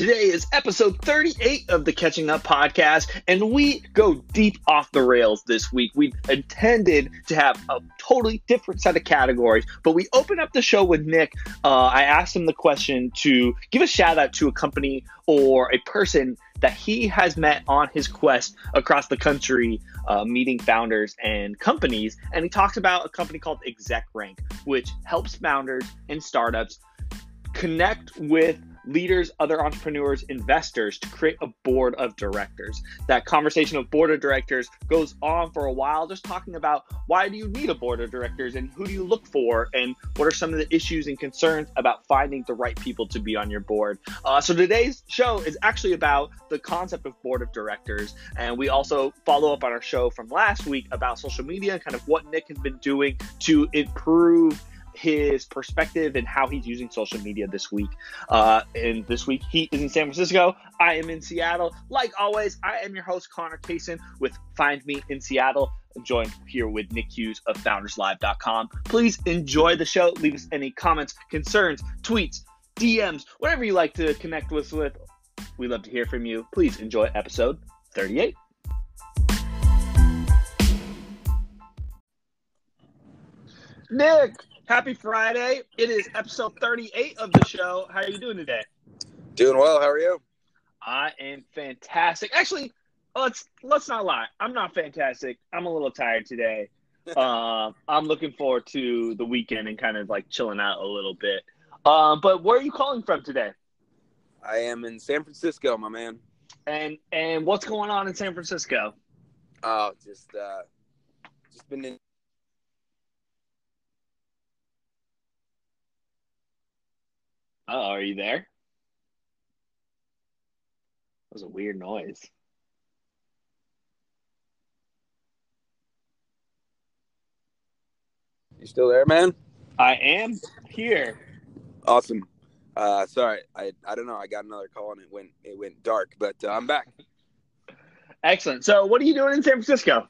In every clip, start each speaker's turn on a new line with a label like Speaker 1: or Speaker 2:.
Speaker 1: Today is episode 38 of the Catching Up podcast, and we go deep off the rails this week. We intended to have a totally different set of categories, but we open up the show with Nick. Uh, I asked him the question to give a shout out to a company or a person that he has met on his quest across the country, uh, meeting founders and companies. And he talks about a company called ExecRank, which helps founders and startups connect with leaders, other entrepreneurs, investors to create a board of directors. That conversation of board of directors goes on for a while, just talking about why do you need a board of directors and who do you look for and what are some of the issues and concerns about finding the right people to be on your board. Uh, so today's show is actually about the concept of board of directors. And we also follow up on our show from last week about social media and kind of what Nick has been doing to improve his perspective and how he's using social media this week. Uh, and this week, he is in San Francisco. I am in Seattle. Like always, I am your host, Connor Kaysen, with Find Me in Seattle. I'm joined here with Nick Hughes of FoundersLive.com. Please enjoy the show. Leave us any comments, concerns, tweets, DMs, whatever you like to connect with. with. We love to hear from you. Please enjoy episode 38. Nick, Happy Friday. It is episode 38 of the show. How are you doing today?
Speaker 2: Doing well. How are you?
Speaker 1: I am fantastic. Actually, let's let's not lie. I'm not fantastic. I'm a little tired today. uh, I'm looking forward to the weekend and kind of like chilling out a little bit. Um, but where are you calling from today?
Speaker 2: I am in San Francisco, my man.
Speaker 1: And and what's going on in San Francisco?
Speaker 2: Oh, just uh, just been in
Speaker 1: Oh, are you there? That was a weird noise.
Speaker 2: You still there, man?
Speaker 1: I am here.
Speaker 2: Awesome. Uh, sorry, I I don't know. I got another call and it went it went dark, but uh, I'm back.
Speaker 1: Excellent. So, what are you doing in San Francisco?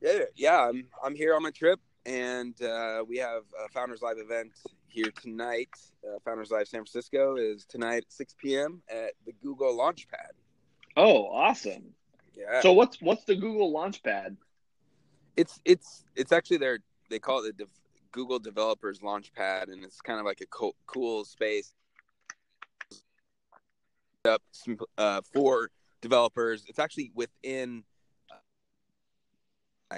Speaker 2: Yeah, yeah. I'm I'm here on my trip, and uh, we have a Founders Live event here tonight. Uh, Founders Live San Francisco is tonight at 6 p.m. at the Google Launchpad.
Speaker 1: Oh, awesome!
Speaker 2: Yeah.
Speaker 1: So what's what's the Google Launchpad?
Speaker 2: It's it's it's actually their they call it the De- Google Developers Launchpad, and it's kind of like a co- cool space up uh, for developers. It's actually within. Uh,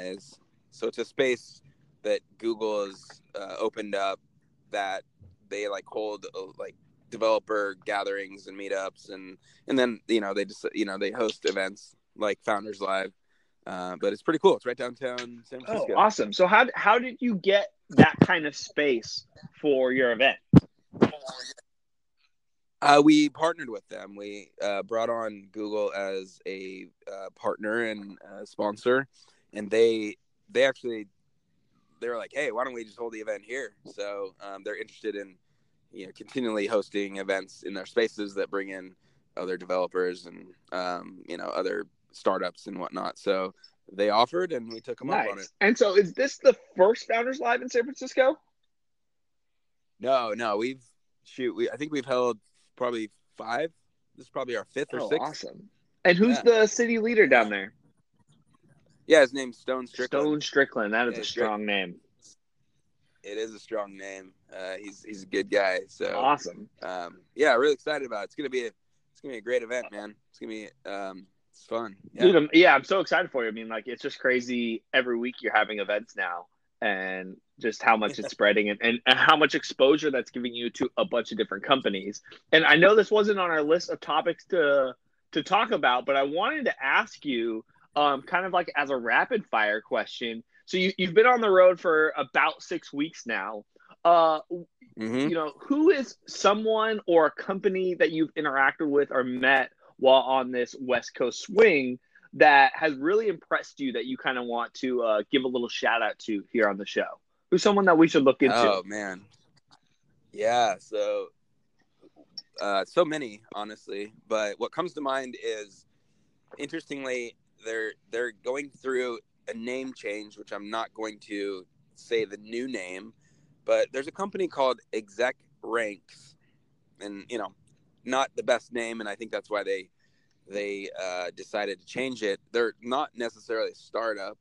Speaker 2: so it's a space that Google has uh, opened up that they like hold uh, like developer gatherings and meetups and and then you know they just you know they host events like Founders Live. Uh, but it's pretty cool. It's right downtown San
Speaker 1: Oh,
Speaker 2: Francisco.
Speaker 1: awesome! So how how did you get that kind of space for your event?
Speaker 2: Uh, we partnered with them. We uh, brought on Google as a uh, partner and uh, sponsor, and they they actually they were like, "Hey, why don't we just hold the event here?" So um, they're interested in you know continually hosting events in their spaces that bring in other developers and um, you know other startups and whatnot. So they offered, and we took them up on it.
Speaker 1: And so, is this the first Founders Live in San Francisco?
Speaker 2: No, no, we've shoot. We I think we've held probably five. This is probably our fifth or
Speaker 1: Oh,
Speaker 2: sixth.
Speaker 1: awesome! And who's
Speaker 2: Yeah.
Speaker 1: the city leader down there?
Speaker 2: Yeah, his name's Stone Strickland.
Speaker 1: Stone Strickland. That is
Speaker 2: Yeah,
Speaker 1: a strong name.
Speaker 2: It is a strong name. Uh, he's he's a good guy. So
Speaker 1: Awesome.
Speaker 2: um, yeah, really excited about it. It's gonna be a it's gonna be a great event, man. It's gonna be um, it's fun. Yeah.
Speaker 1: Dude, I'm, yeah, I'm so excited for you. I mean, like, it's just crazy. Every week you're having events now, and just how much it's spreading, and, and, and how much exposure that's giving you to a bunch of different companies. And I know this wasn't on our list of topics to to talk about, but I wanted to ask you, um, kind of like as a rapid fire question. So you you've been on the road for about six weeks now. Uh,
Speaker 2: Mhm.
Speaker 1: you know, who is someone or a company that you've interacted with or met while on this West Coast swing that has really impressed you that you kind of want to uh, give a little shout out to here on the show? Who's someone that we should look into?
Speaker 2: Oh man, yeah. So uh, so many, honestly. But what comes to mind is, interestingly, they're they're going through a name change, which I'm not going to say the new name, but there's a company called Exec Ranks, and you know, not the best name, and I think that's why they they uh, decided to change it. They're not necessarily a startup.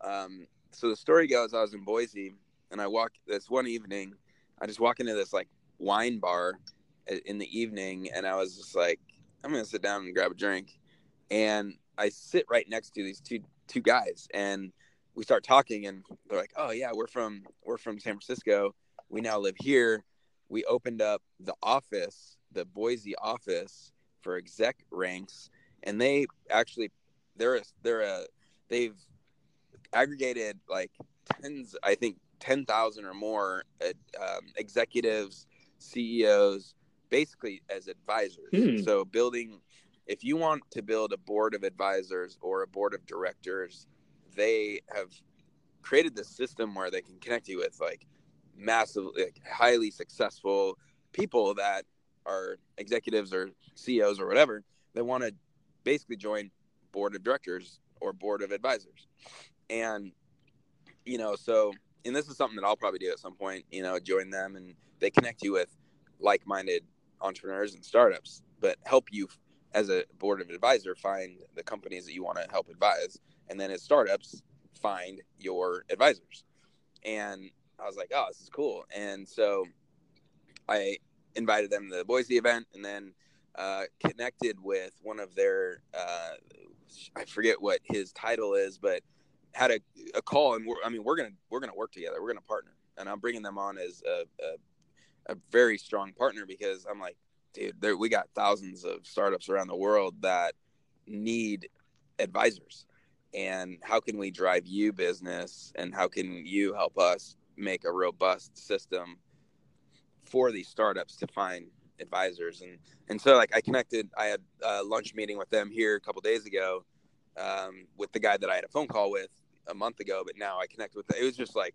Speaker 2: Um, so the story goes, I was in Boise, and I walk this one evening. I just walk into this like wine bar in the evening, and I was just like, I'm gonna sit down and grab a drink, and I sit right next to these two two guys, and we start talking, and they're like, "Oh yeah, we're from we're from San Francisco. We now live here. We opened up the office, the Boise office for exec ranks, and they actually they're a, they're a they've aggregated like tens, I think ten thousand or more uh, um, executives, CEOs, basically as advisors. Hmm. So building if you want to build a board of advisors or a board of directors, they have created this system where they can connect you with like massive, like highly successful people that are executives or CEOs or whatever that want to basically join board of directors or board of advisors. And, you know, so, and this is something that I'll probably do at some point, you know, join them and they connect you with like minded entrepreneurs and startups, but help you as a board of advisor find the companies that you want to help advise. And then as startups find your advisors. And i was like oh this is cool. And so i invited them to the boise event and then uh, connected with one of their uh, i forget what his title is but had a, a call and i mean we're gonna we're gonna work together. We're gonna partner. And i'm bringing them on as a, a, a very strong partner because i'm like dude, there, we got thousands of startups around the world that need advisors. And how can we drive you business and how can you help us make a robust system for these startups to find advisors? And, and so like I connected, I had a lunch meeting with them here a couple days ago um, with the guy that I had a phone call with a month ago, but now I connect with, it was just like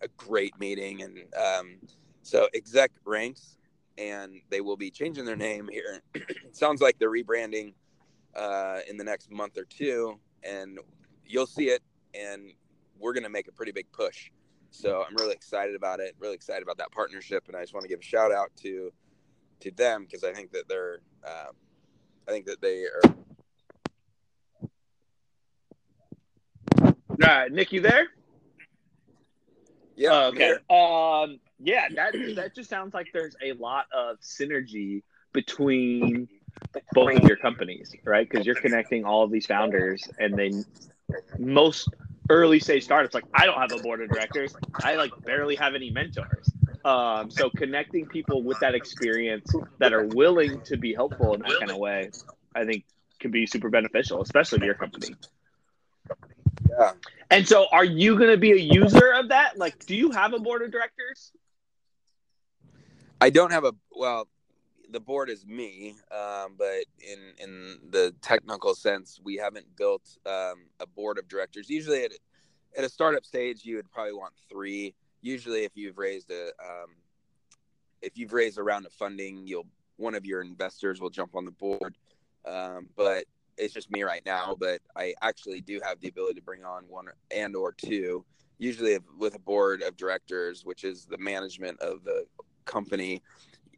Speaker 2: a great meeting. And um, so exec ranks and they will be changing their name here. sounds like they're rebranding uh, in the next month or two, and you'll see it. And we're going to make a pretty big push. So I'm really excited about it. Really excited about that partnership, and I just want to give a shout out to to them because I think that they're, um, I think that they are.
Speaker 1: All right, Nick, you there?
Speaker 2: Yeah.
Speaker 1: Oh, okay. Um, yeah, that that just sounds like there's a lot of synergy between both of your companies, right? Because you're connecting all of these founders, and then most early stage startups like I don't have a board of directors. I like barely have any mentors. Um, so connecting people with that experience that are willing to be helpful in that kind of way, I think can be super beneficial, especially to your company.
Speaker 2: Yeah.
Speaker 1: And so, are you going to be a user of that? Like, do you have a board of directors?
Speaker 2: I don't have a well. The board is me, um, but in in the technical sense, we haven't built um, a board of directors. Usually, at at a startup stage, you would probably want three. Usually, if you've raised a um, if you've raised a round of funding, you'll one of your investors will jump on the board. Um, but it's just me right now. But I actually do have the ability to bring on one and or two. Usually, with a board of directors, which is the management of the company,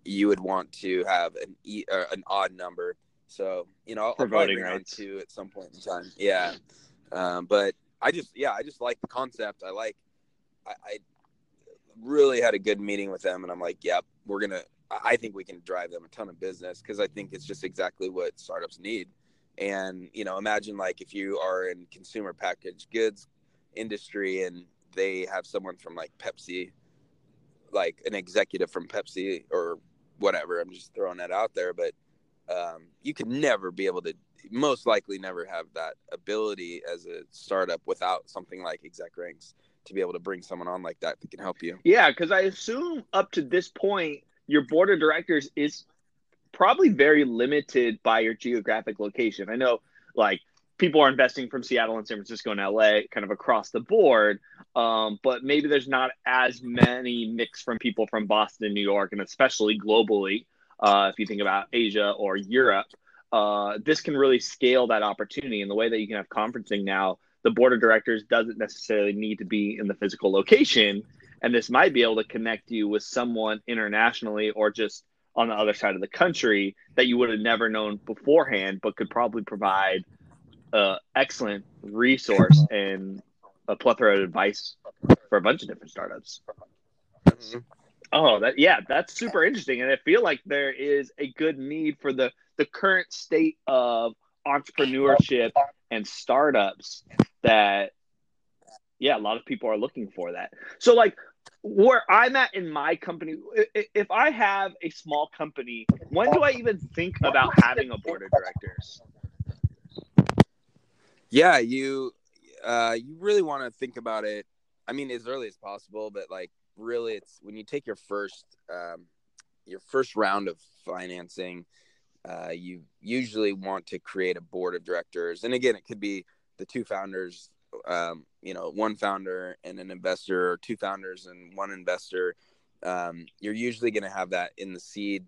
Speaker 2: you would want to have an e, uh, an odd number. So you know, I'll, I'll probably bring two at some point in time. Yeah, um, but I just yeah, I just like the concept. I like. I, I really had a good meeting with them, and I'm like, yep, we're gonna. I think we can drive them a ton of business because I think it's just exactly what startups need. And you know, imagine like if you are in consumer packaged goods industry and they have someone from like Pepsi like an executive from Pepsi or whatever. I'm just throwing that out there, but um, you could never be able to, most likely, never have that ability as a startup without something like exec ranks to be able to bring someone on like that that can help you.
Speaker 1: Yeah, because I assume up to this point, your board of directors is probably very limited by your geographic location. I know, like people are investing from Seattle and San Francisco and LA kind of across the board. Um, but maybe there's not as many mix from people from Boston New York, and especially globally. Uh, if you think about Asia or Europe, uh, this can really scale that opportunity. And the way that you can have conferencing now, the board of directors doesn't necessarily need to be in the physical location. And this might be able to connect you with someone internationally or just on the other side of the country that you would have never known beforehand, but could probably provide an excellent resource and a plethora of advice for a bunch of different startups. Mm-hmm. Oh, that yeah, that's super interesting, and I feel like there is a good need for the the current state of entrepreneurship and startups that yeah, a lot of people are looking for that. So like where I'm at in my company, if I have a small company, when do I even think about having a board of directors?
Speaker 2: Yeah, you uh, you really want to think about it. I mean, as early as possible, but like really, it's when you take your first um, your first round of financing. Uh, you usually want to create a board of directors, and again, it could be the two founders um, you know one founder and an investor or two founders and one investor um, you're usually going to have that in the seed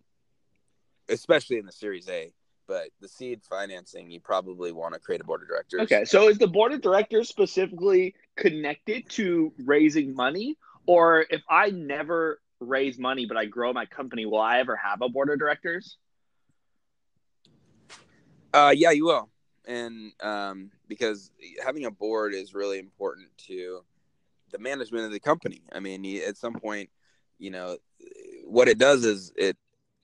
Speaker 2: especially in the series a but the seed financing you probably want to create a board of directors.
Speaker 1: Okay so is the board of directors specifically connected to raising money? Or if i never raise money but i grow my company will i ever have a board of directors?
Speaker 2: Uh yeah you will. And um, because having a board is really important to the management of the company. I mean, at some point, you know, what it does is it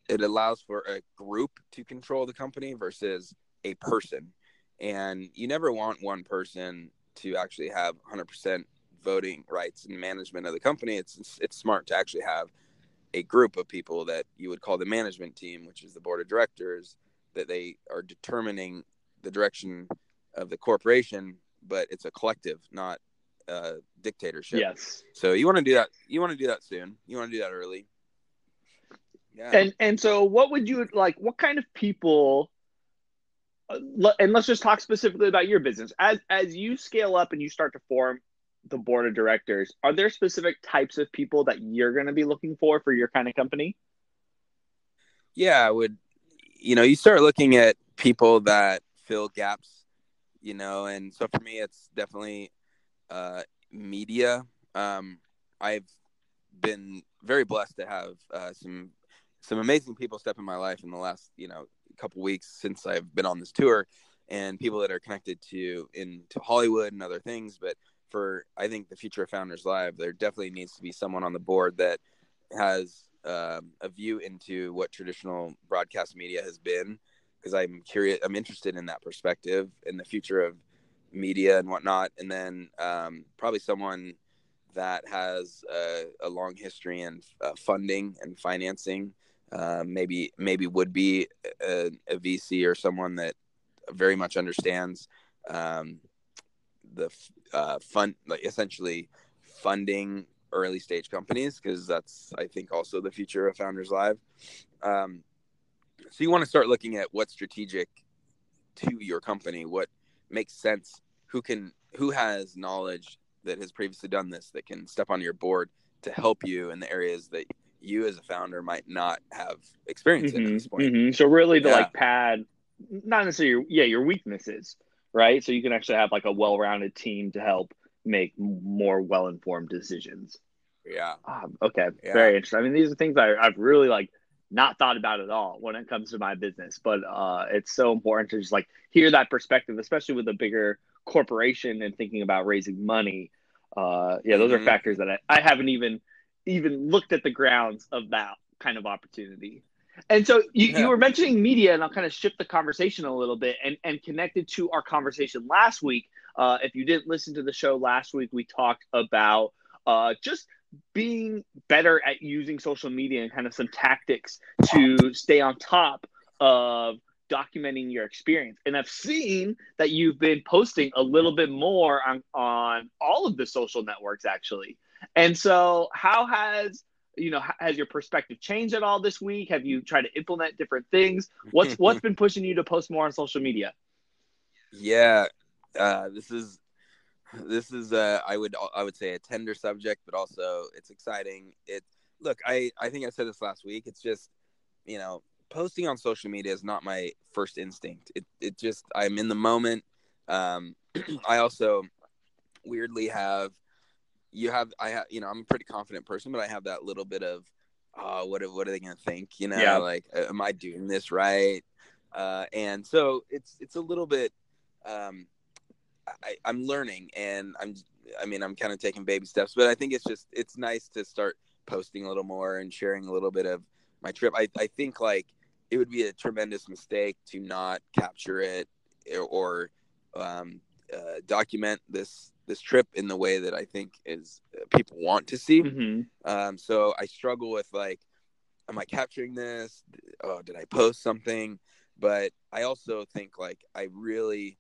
Speaker 2: it allows for a group to control the company versus a person, and you never want one person to actually have 100% voting rights and management of the company. It's it's smart to actually have a group of people that you would call the management team, which is the board of directors, that they are determining the direction of the corporation, but it's a collective, not a dictatorship.
Speaker 1: Yes.
Speaker 2: So you want to do that. You want to do that soon. You want to do that early.
Speaker 1: Yeah. And and so what would you like? What kind of people? Uh, and let's just talk specifically about your business. As as you scale up and you start to form the board of directors, are there specific types of people that you're going to be looking for for your kind of company?
Speaker 2: Yeah, I would. You know, you start looking at people that fill gaps, you know. And so for me, it's definitely uh, media. Um, I've been very blessed to have uh, some some amazing people step in my life in the last you know couple weeks since I've been on this tour, and people that are connected to into Hollywood and other things. But for I think the future of Founders Live, there definitely needs to be someone on the board that has um, a view into what traditional broadcast media has been because I'm curious. I'm interested in that perspective in the future of media and whatnot. And then um, probably someone that has a, a long history in uh, funding and financing. Uh, maybe maybe would be a, a, VC or someone that very much understands um, the uh, fund, like essentially funding early stage companies because that's I think also the future of Founders Live. Um, so you want to start looking at what's strategic to your company, what makes sense, who can who has knowledge that has previously done this that can step on your board to help you in the areas that you as a founder might not have experience mm-hmm, in at this point.
Speaker 1: Mm-hmm. So really to yeah. like pad not necessarily your, yeah, your weaknesses, right? So you can actually have like a well-rounded team to help make more well-informed decisions.
Speaker 2: Yeah.
Speaker 1: Um, okay. Yeah. Very interesting. I mean, these are things I, I've really like not thought about at all when it comes to my business. But uh, it's so important to just like hear that perspective, especially with a bigger corporation and thinking about raising money. Uh, yeah, those mm-hmm. are factors that I, I haven't even even looked at the grounds of that kind of opportunity. And so you, yeah. you were mentioning media, and I'll kind of shift the conversation a little bit and, and connected to our conversation last week. Uh, if you didn't listen to the show last week, we talked about uh, just being better at using social media and kind of some tactics to stay on top of documenting your experience. And I've seen that you've been posting a little bit more on, on all of the social networks actually. And so how has you know has your perspective changed at all this week? Have you tried to implement different things? What's what's been pushing you to post more on social media?
Speaker 2: Yeah, uh, this is this is uh, I would I would say a tender subject, but also it's exciting. It look, I I think I said this last week. It's just you know posting on social media is not my first instinct. It it just I'm in the moment. Um, I also weirdly have you have I have you know I'm a pretty confident person, but I have that little bit of oh, what what are they gonna think? You know,
Speaker 1: Yeah.
Speaker 2: like, am I doing this right? Uh, and so it's it's a little bit. Um, I, I'm learning, and I'm. I mean, I'm kind of taking baby steps, but I think it's just it's nice to start posting a little more and sharing a little bit of my trip. I I think like it would be a tremendous mistake to not capture it or, or um, uh, document this this trip in the way that I think is uh, people want to see.
Speaker 1: Mhm.
Speaker 2: Um, so I struggle with like, am I capturing this? Oh, did I post something? But I also think like I really,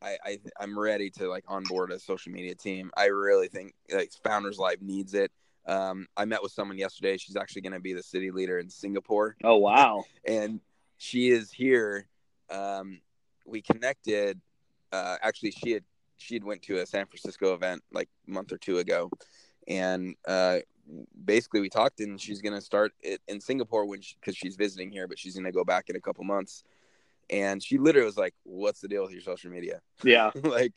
Speaker 2: I, I I'm ready to like onboard a social media team. I really think like Founders Live needs it. Um, I met with someone yesterday. She's actually going to be the city leader in Singapore
Speaker 1: Oh wow.
Speaker 2: and she is here. Um, we connected. Uh, actually, she had she had went to a San Francisco event like a month or two ago, and uh, basically we talked, and she's gonna start it in Singapore when because she's visiting here, but she's gonna go back in a couple months. And she literally was like, "What's the deal with your social media?"
Speaker 1: Yeah.
Speaker 2: like,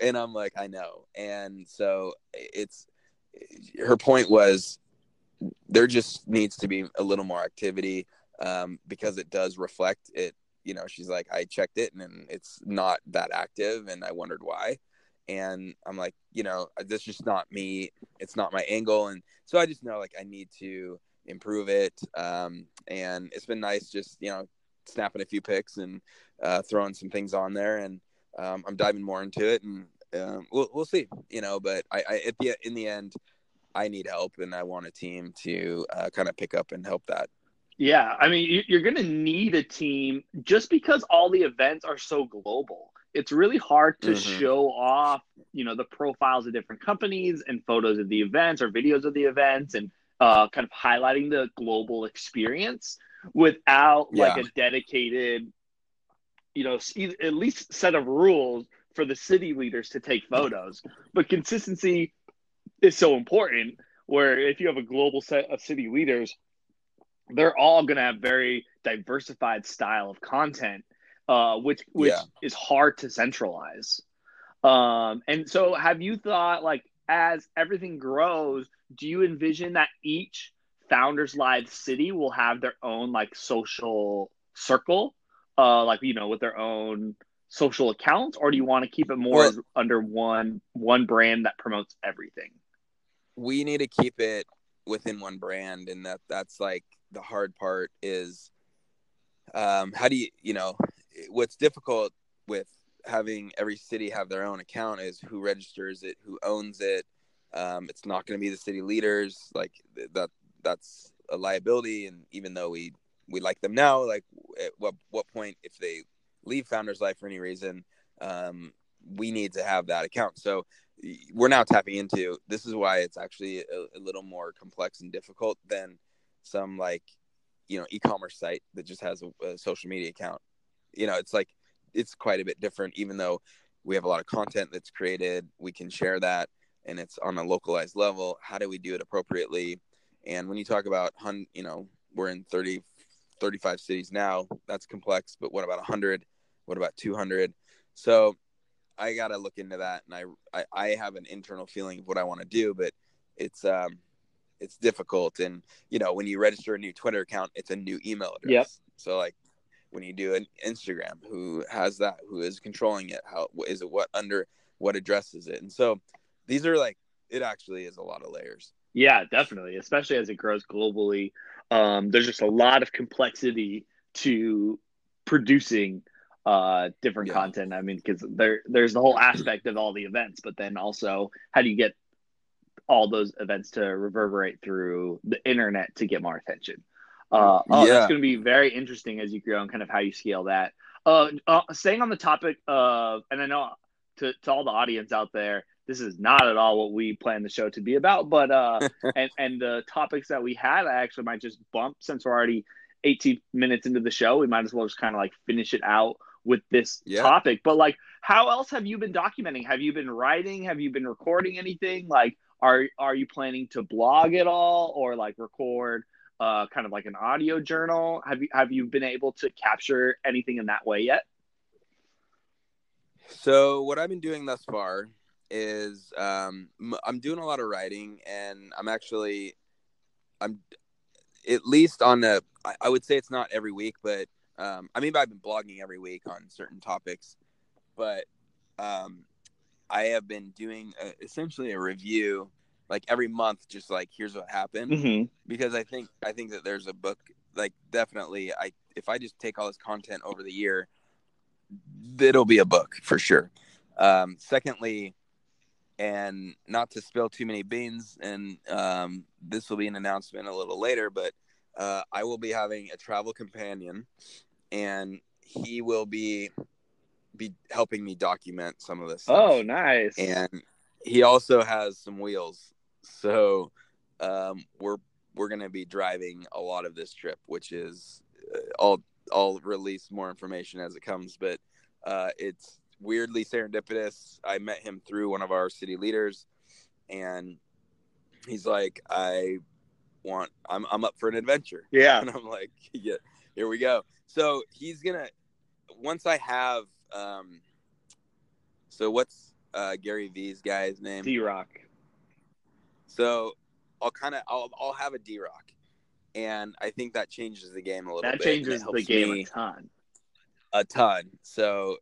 Speaker 2: and I'm like, "I know." And so it's her point was there just needs to be a little more activity um, because it does reflect it. You know, she's like, I checked it and, it's not that active, and I wondered why. And I'm like, you know, that's just not me. It's not my angle, and so I just know like I need to improve it. Um, and it's been nice just you know snapping a few pics and uh, throwing some things on there, and um, I'm diving more into it, and um, we'll we'll see. You know, but I, I at the in the end, I need help, and I want a team to uh, kind of pick up and help that.
Speaker 1: Yeah, I mean, you- you're going to need a team just because all the events are so global. It's really hard to
Speaker 2: Mhm.
Speaker 1: show off, you know, the profiles of different companies and photos of the events or videos of the events and uh, kind of highlighting the global experience without like a dedicated, you know, at least set of rules for the city leaders to take photos. But consistency is so important. Where if you have a global set of city leaders, they're all going to have very diversified style of content, uh, which which
Speaker 2: Yeah.
Speaker 1: is hard to centralize. Um, and so, have you thought like as everything grows, do you envision that each Founders Live city will have their own like social circle, uh, like you know, with their own social accounts, or do you want to keep it more
Speaker 2: Well-
Speaker 1: under one one brand that promotes everything?
Speaker 2: we need to keep it within one brand and that that's like the hard part is um how do you you know what's difficult with having every city have their own account is who registers it who owns it. Um it's not going to be the city leaders like that that's a liability. And even though we we like them now like at what what point if they leave Founders Live for any reason um we need to have that account. So we're now tapping into this is why it's actually a, a little more complex and difficult than some like you know e-commerce site that just has a, a social media account. You know it's like it's quite a bit different even though we have a lot of content that's created we can share that and it's on a localized level. How do we do it appropriately? And when you talk about hun you know we're in 30 35 cities now that's complex but what about 100 what about 200 so I gotta look into that, and I, I I have an internal feeling of what I want to do, but it's um it's difficult, and you know when you register a new Twitter account, it's a new email address.
Speaker 1: Yep.
Speaker 2: So like when you do an Instagram, who has that? Who is controlling it? How is it? What under what address is it? And so these are like it actually is a lot of layers.
Speaker 1: Yeah, definitely, especially as it grows globally. Um, there's just a lot of complexity to producing uh, different
Speaker 2: Yeah.
Speaker 1: content. I mean, because there there's the whole aspect of all the events, but then also how do you get all those events to reverberate through the internet to get more attention? Uh, oh,
Speaker 2: Yeah.
Speaker 1: that's going to be very interesting as you grow and kind of how you scale that. Uh, uh, staying on the topic of, and I know to, to all the audience out there, this is not at all what we plan the show to be about, but uh, and and the topics that we had, I actually might just bump since we're already 18 minutes into the show. We might as well just kind of like finish it out with this
Speaker 2: Yeah.
Speaker 1: topic. But like, how else have you been documenting? Have you been writing? Have you been recording anything? Like, are are you planning to blog at all, or like record? Uh, kind of like an audio journal. Have you have you been able to capture anything in that way yet?
Speaker 2: So what I've been doing thus far is um, I'm doing a lot of writing, and I'm actually I'm at least on the I would say it's not every week, but um, I mean I've been blogging every week on certain topics, but um, I have been doing a, essentially a review like every month, just like here's what happened
Speaker 1: Mm-hmm.
Speaker 2: because I think I think that there's a book like definitely I if I just take all this content over the year, it'll be a book for sure. Um, secondly, and not to spill too many beans, and um, this will be an announcement a little later, but uh, I will be having a travel companion, and he will be be helping me document some of this. stuff
Speaker 1: Oh, nice.
Speaker 2: and he also has some wheels so um, we're we're gonna be driving a lot of this trip which is uh, i'll i'll release more information as it comes but uh, it's weirdly serendipitous i met him through one of our city leaders and he's like i want i'm, I'm up for an adventure
Speaker 1: yeah.
Speaker 2: and i'm like yeah here we go so he's gonna once i have um so what's uh gary v's guy's name
Speaker 1: D Rock.
Speaker 2: so i'll kind of I'll, I'll have a d-rock and i think that changes the game a little
Speaker 1: That
Speaker 2: bit
Speaker 1: changes the game a ton.
Speaker 2: a ton so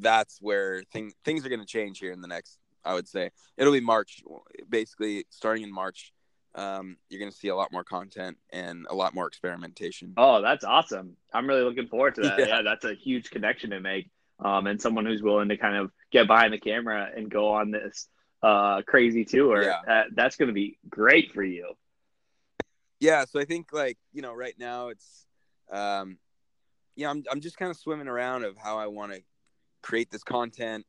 Speaker 2: that's where thing, things are going to change here in the next i would say it'll be march basically starting in march um, you're going to see a lot more content and a lot more experimentation
Speaker 1: Oh, that's awesome. I'm really looking forward to that.
Speaker 2: Yeah.
Speaker 1: Yeah, that's a huge connection to make. Um, and someone who's willing to kind of get behind the camera and go on this uh crazy tour.
Speaker 2: Yeah.
Speaker 1: That, that's going to be great for you.
Speaker 2: yeah so i think like you know right now it's um yeah i'm, I'm just kind of swimming around of how i want to create this content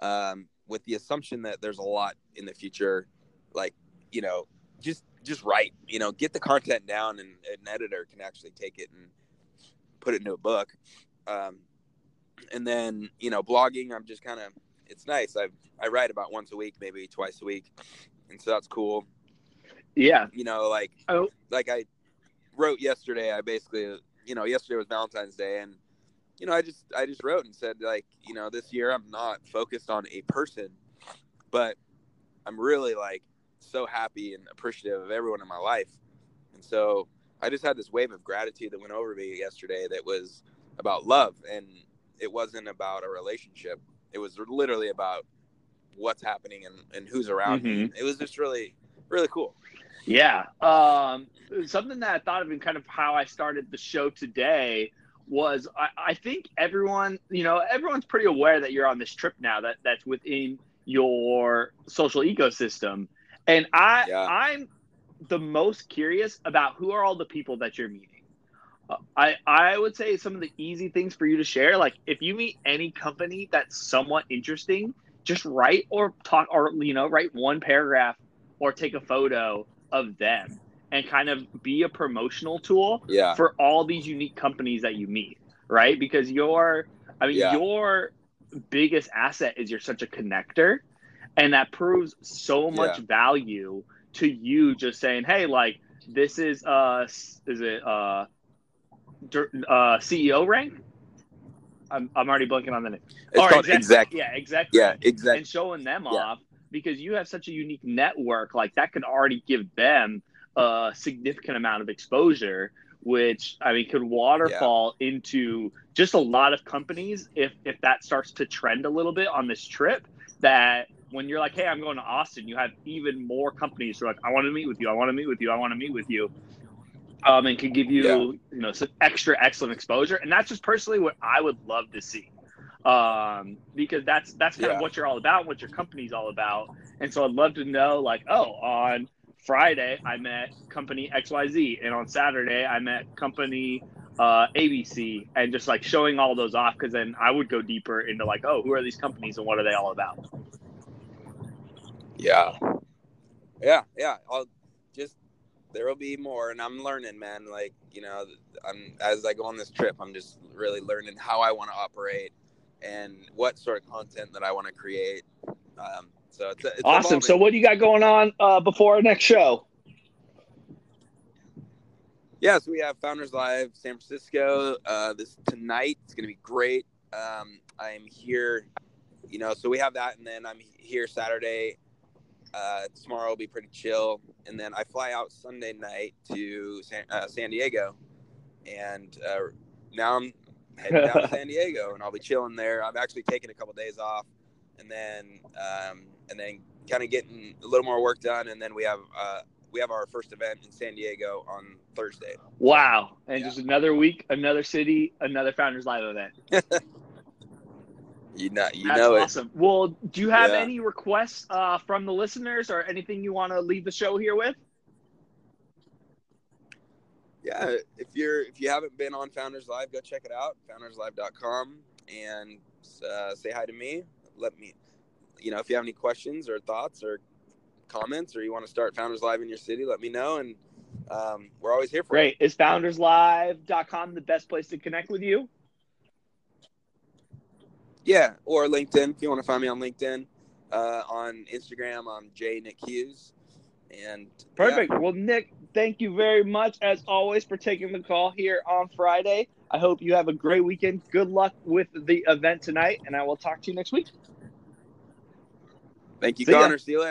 Speaker 2: um with the assumption that there's a lot in the future like you know just just write you know get the content down and an editor can actually take it and put it into a book um and then you know blogging i'm just kind of it's nice i i write about once a week maybe twice a week and so that's cool
Speaker 1: Yeah.
Speaker 2: you know like
Speaker 1: Oh.
Speaker 2: like i wrote yesterday i basically you know yesterday was valentine's day and you know i just i just wrote and said like you know this year i'm not focused on a person but i'm really like so happy and appreciative of everyone in my life and so i just had this wave of gratitude that went over me yesterday that was about love and it wasn't about a relationship it was literally about what's happening and, and who's around me it was just really really cool
Speaker 1: Yeah. Um, something that I thought of and kind of how I started the show today was I, I think everyone, you know, everyone's pretty aware that you're on this trip now that that's within your social ecosystem. And I
Speaker 2: Yeah.
Speaker 1: I'm the most curious about who are all the people that you're meeting. I I would say some of the easy things for you to share like if you meet any company that's somewhat interesting, just write or talk or you know, write one paragraph or take a photo of them and kind of be a promotional tool
Speaker 2: yeah
Speaker 1: for all these unique companies that you meet, right? Because your, I mean,
Speaker 2: Yeah.
Speaker 1: your biggest asset is you're such a connector, and that proves so much
Speaker 2: Yeah.
Speaker 1: value to you. Just saying, hey, like this is uh, is it uh, uh, CEO rank? I'm I'm already blanking on the name.
Speaker 2: it's
Speaker 1: Or
Speaker 2: called
Speaker 1: exec-
Speaker 2: exact
Speaker 1: Yeah, exactly
Speaker 2: yeah exactly
Speaker 1: and showing them
Speaker 2: Yeah.
Speaker 1: off because you have such a unique network like that could already give them a significant amount of exposure which i mean could waterfall into just a lot of companies if if that starts to trend a little bit on this trip that when you're like hey i'm going to austin you have even more companies who are like i want to meet with you i want to meet with you i want to meet with you um, and can give you
Speaker 2: Yeah.
Speaker 1: you know some extra excellent exposure and that's just personally what i would love to see um, because that's that's kind
Speaker 2: Yeah.
Speaker 1: of what you're all about, what your company's all about. And so I'd love to know, like, oh, on Friday I met company XYZ, and on Saturday I met company uh, ABC, and just like showing all those off, because then I would go deeper into like, oh, who are these companies and what are they all about?
Speaker 2: Yeah. Yeah, yeah. I'll there will be more and I'm learning, man. Like, you know, I'm as I go on this trip, I'm just really learning how I want to operate and what sort of content that I want to create. Um so it's, it's
Speaker 1: awesome. So what do you got going on uh, before our next show?
Speaker 2: yeah, so we have Founders Live San Francisco uh this tonight. It's going to be great. Um I'm here, you know, so we have that and then I'm here Saturday uh, tomorrow will be pretty chill, and then I fly out Sunday night to San, uh, San Diego, and uh, now I'm heading down to San Diego, and I'll be chilling there. I'm actually taking a couple days off, and then um, and then kind of getting a little more work done, and then we have uh, we have our first event in San Diego on Thursday.
Speaker 1: Wow! And
Speaker 2: Yeah.
Speaker 1: just another week, another city, another Founders Live event.
Speaker 2: You know, you
Speaker 1: That's
Speaker 2: know it.
Speaker 1: awesome. Well, do you have
Speaker 2: Yeah.
Speaker 1: any requests uh, from the listeners or anything you want to leave the show here with?
Speaker 2: yeah if you're if you haven't been on founders live go check it out founderslive.com and uh, say hi to me let me you know if you have any questions or thoughts or comments or you want to start founders live in your city let me know and um, we're always here for you.
Speaker 1: Great. Is founderslive.com the best place to connect with
Speaker 2: you? Yeah or linkedin if you want to find me on linkedin uh, on instagram i'm j nick hughes and yeah.
Speaker 1: Perfect. Well, Nick, thank you very much, as always, for taking the call here on Friday. I hope you have a great weekend. Good luck with the event tonight, and I will talk to you next week.
Speaker 2: thank you
Speaker 1: See ya.
Speaker 2: connor see you later